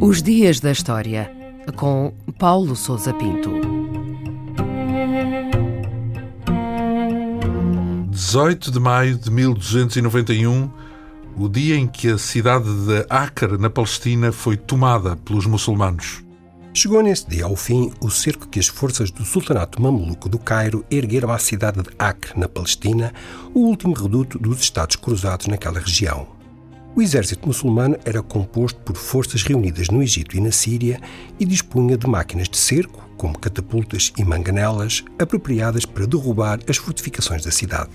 Os Dias da História, com Paulo Souza Pinto. 18 de maio de 1291, o dia em que a cidade de Acre, na Palestina, foi tomada pelos muçulmanos. Chegou nesse dia ao fim o cerco que as forças do Sultanato Mameluco do Cairo ergueram à cidade de Acre, na Palestina, o último reduto dos Estados Cruzados naquela região. O exército muçulmano era composto por forças reunidas no Egito e na Síria e dispunha de máquinas de cerco, como catapultas e manganelas, apropriadas para derrubar as fortificações da cidade.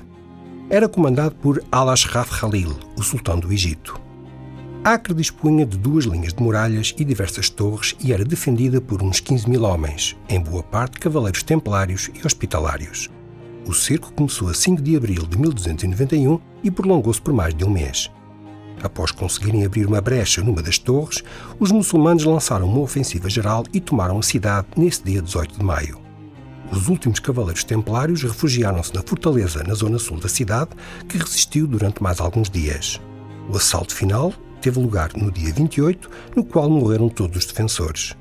Era comandado por Al-Ashraf Khalil, o sultão do Egito. Acre dispunha de duas linhas de muralhas e diversas torres e era defendida por uns 15 mil homens, em boa parte cavaleiros templários e hospitalários. O cerco começou a 5 de abril de 1291 e prolongou-se por mais de um mês. Após conseguirem abrir uma brecha numa das torres, os muçulmanos lançaram uma ofensiva geral e tomaram a cidade nesse dia 18 de maio. Os últimos cavaleiros templários refugiaram-se na fortaleza na zona sul da cidade, que resistiu durante mais alguns dias. O assalto final teve lugar no dia 28, no qual morreram todos os defensores.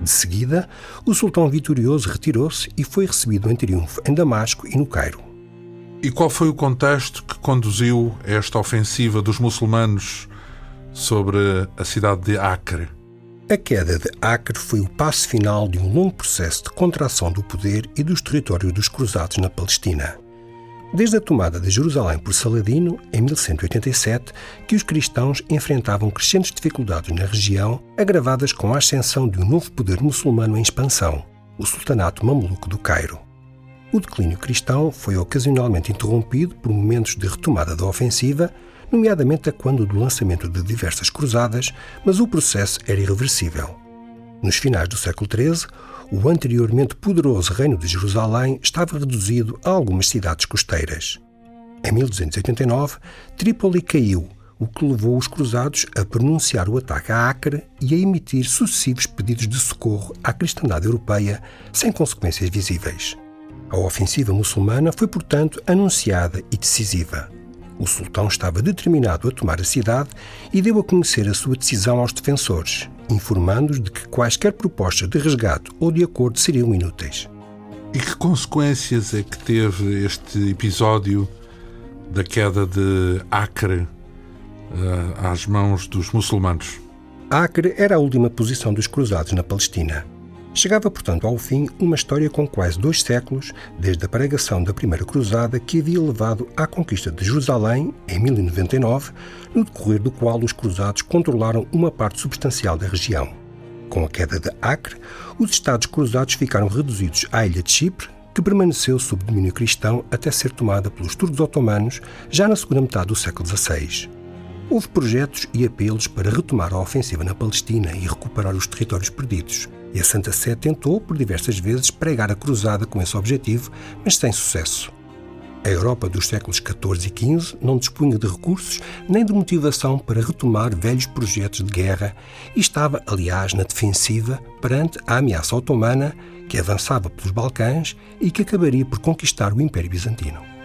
De seguida, o sultão vitorioso retirou-se e foi recebido em triunfo em Damasco e no Cairo. E qual foi o contexto que conduziu a esta ofensiva dos muçulmanos sobre a cidade de Acre? A queda de Acre foi o passo final de um longo processo de contração do poder e dos territórios dos cruzados na Palestina. Desde a tomada de Jerusalém por Saladino, em 1187, que os cristãos enfrentavam crescentes dificuldades na região, agravadas com a ascensão de um novo poder muçulmano em expansão, o Sultanato Mameluco do Cairo. O declínio cristão foi ocasionalmente interrompido por momentos de retomada da ofensiva, nomeadamente a quando do lançamento de diversas cruzadas, mas o processo era irreversível. Nos finais do século XIII, o anteriormente poderoso Reino de Jerusalém estava reduzido a algumas cidades costeiras. Em 1289, Trípoli caiu, o que levou os cruzados a pronunciar o ataque a Acre e a emitir sucessivos pedidos de socorro à cristandade europeia sem consequências visíveis. A ofensiva muçulmana foi, portanto, anunciada e decisiva. O sultão estava determinado a tomar a cidade e deu a conhecer a sua decisão aos defensores, informando-os de que quaisquer propostas de resgate ou de acordo seriam inúteis. E que consequências é que teve este episódio da queda de Acre uh, às mãos dos muçulmanos? Acre era a última posição dos cruzados na Palestina. Chegava, portanto, ao fim uma história com quase dois séculos, desde a pregação da Primeira Cruzada, que havia levado à conquista de Jerusalém, em 1099, no decorrer do qual os cruzados controlaram uma parte substancial da região. Com a queda de Acre, os Estados cruzados ficaram reduzidos à ilha de Chipre, que permaneceu sob domínio cristão até ser tomada pelos turcos otomanos já na segunda metade do século XVI. Houve projetos e apelos para retomar a ofensiva na Palestina e recuperar os territórios perdidos. E a Santa Sé tentou, por diversas vezes, pregar a cruzada com esse objetivo, mas sem sucesso. A Europa dos séculos XIV e XV não dispunha de recursos nem de motivação para retomar velhos projetos de guerra e estava, aliás, na defensiva perante a ameaça otomana que avançava pelos Balcãs e que acabaria por conquistar o Império Bizantino.